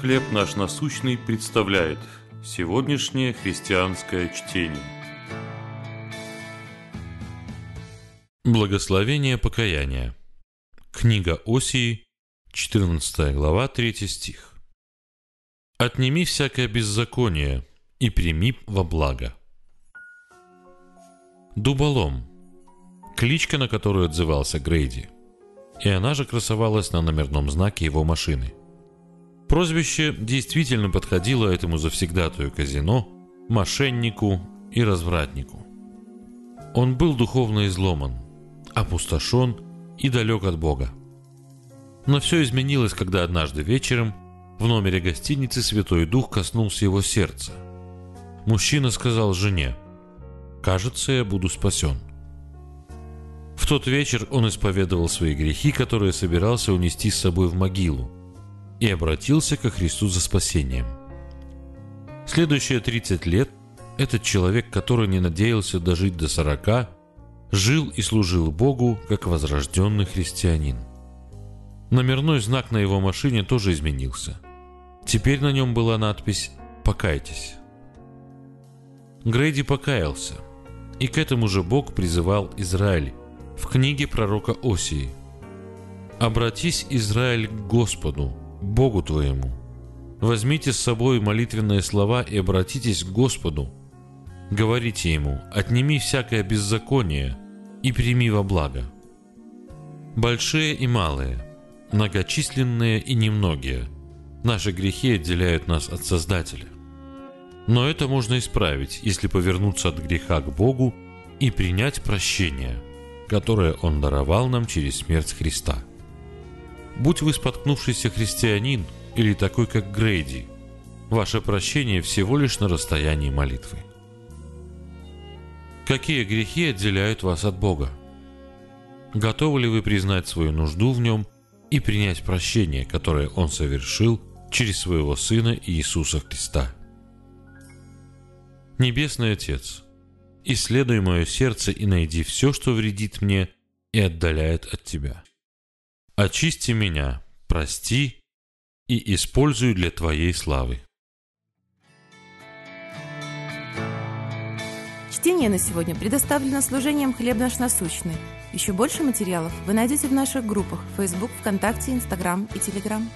«Хлеб наш насущный» представляет сегодняшнее христианское чтение. Благословение покаяния. Книга Осии, 14 глава, 3 стих. «Отними всякое беззаконие и прими во благо». Дуболом. Кличка, на которую отзывался Грейди. И она же красовалась на номерном знаке его машины – Прозвище действительно подходило этому завсегдатую казино, мошеннику и развратнику. Он был духовно изломан, опустошен и далек от Бога. Но все изменилось, когда однажды вечером в номере гостиницы Святой Дух коснулся его сердца. Мужчина сказал жене, «Кажется, я буду спасен». В тот вечер он исповедовал свои грехи, которые собирался унести с собой в могилу, и обратился ко Христу за спасением. Следующие 30 лет этот человек, который не надеялся дожить до 40, жил и служил Богу как возрожденный христианин. Номерной знак на его машине тоже изменился. Теперь на нем была надпись «Покайтесь». Грейди покаялся, и к этому же Бог призывал Израиль в книге пророка Осии. «Обратись, Израиль, к Господу, Богу твоему. Возьмите с собой молитвенные слова и обратитесь к Господу. Говорите Ему, отними всякое беззаконие и прими во благо. Большие и малые, многочисленные и немногие, наши грехи отделяют нас от Создателя. Но это можно исправить, если повернуться от греха к Богу и принять прощение, которое Он даровал нам через смерть Христа – Будь вы споткнувшийся христианин или такой, как Грейди, ваше прощение всего лишь на расстоянии молитвы. Какие грехи отделяют вас от Бога? Готовы ли вы признать свою нужду в Нем и принять прощение, которое Он совершил через Своего Сына Иисуса Христа? Небесный Отец, исследуй мое сердце и найди все, что вредит мне и отдаляет от Тебя. Очисти меня, прости и используй для Твоей славы. Чтение на сегодня предоставлено служением «Хлеб наш насущный». Еще больше материалов вы найдете в наших группах Facebook, ВКонтакте, Инстаграм и Телеграм.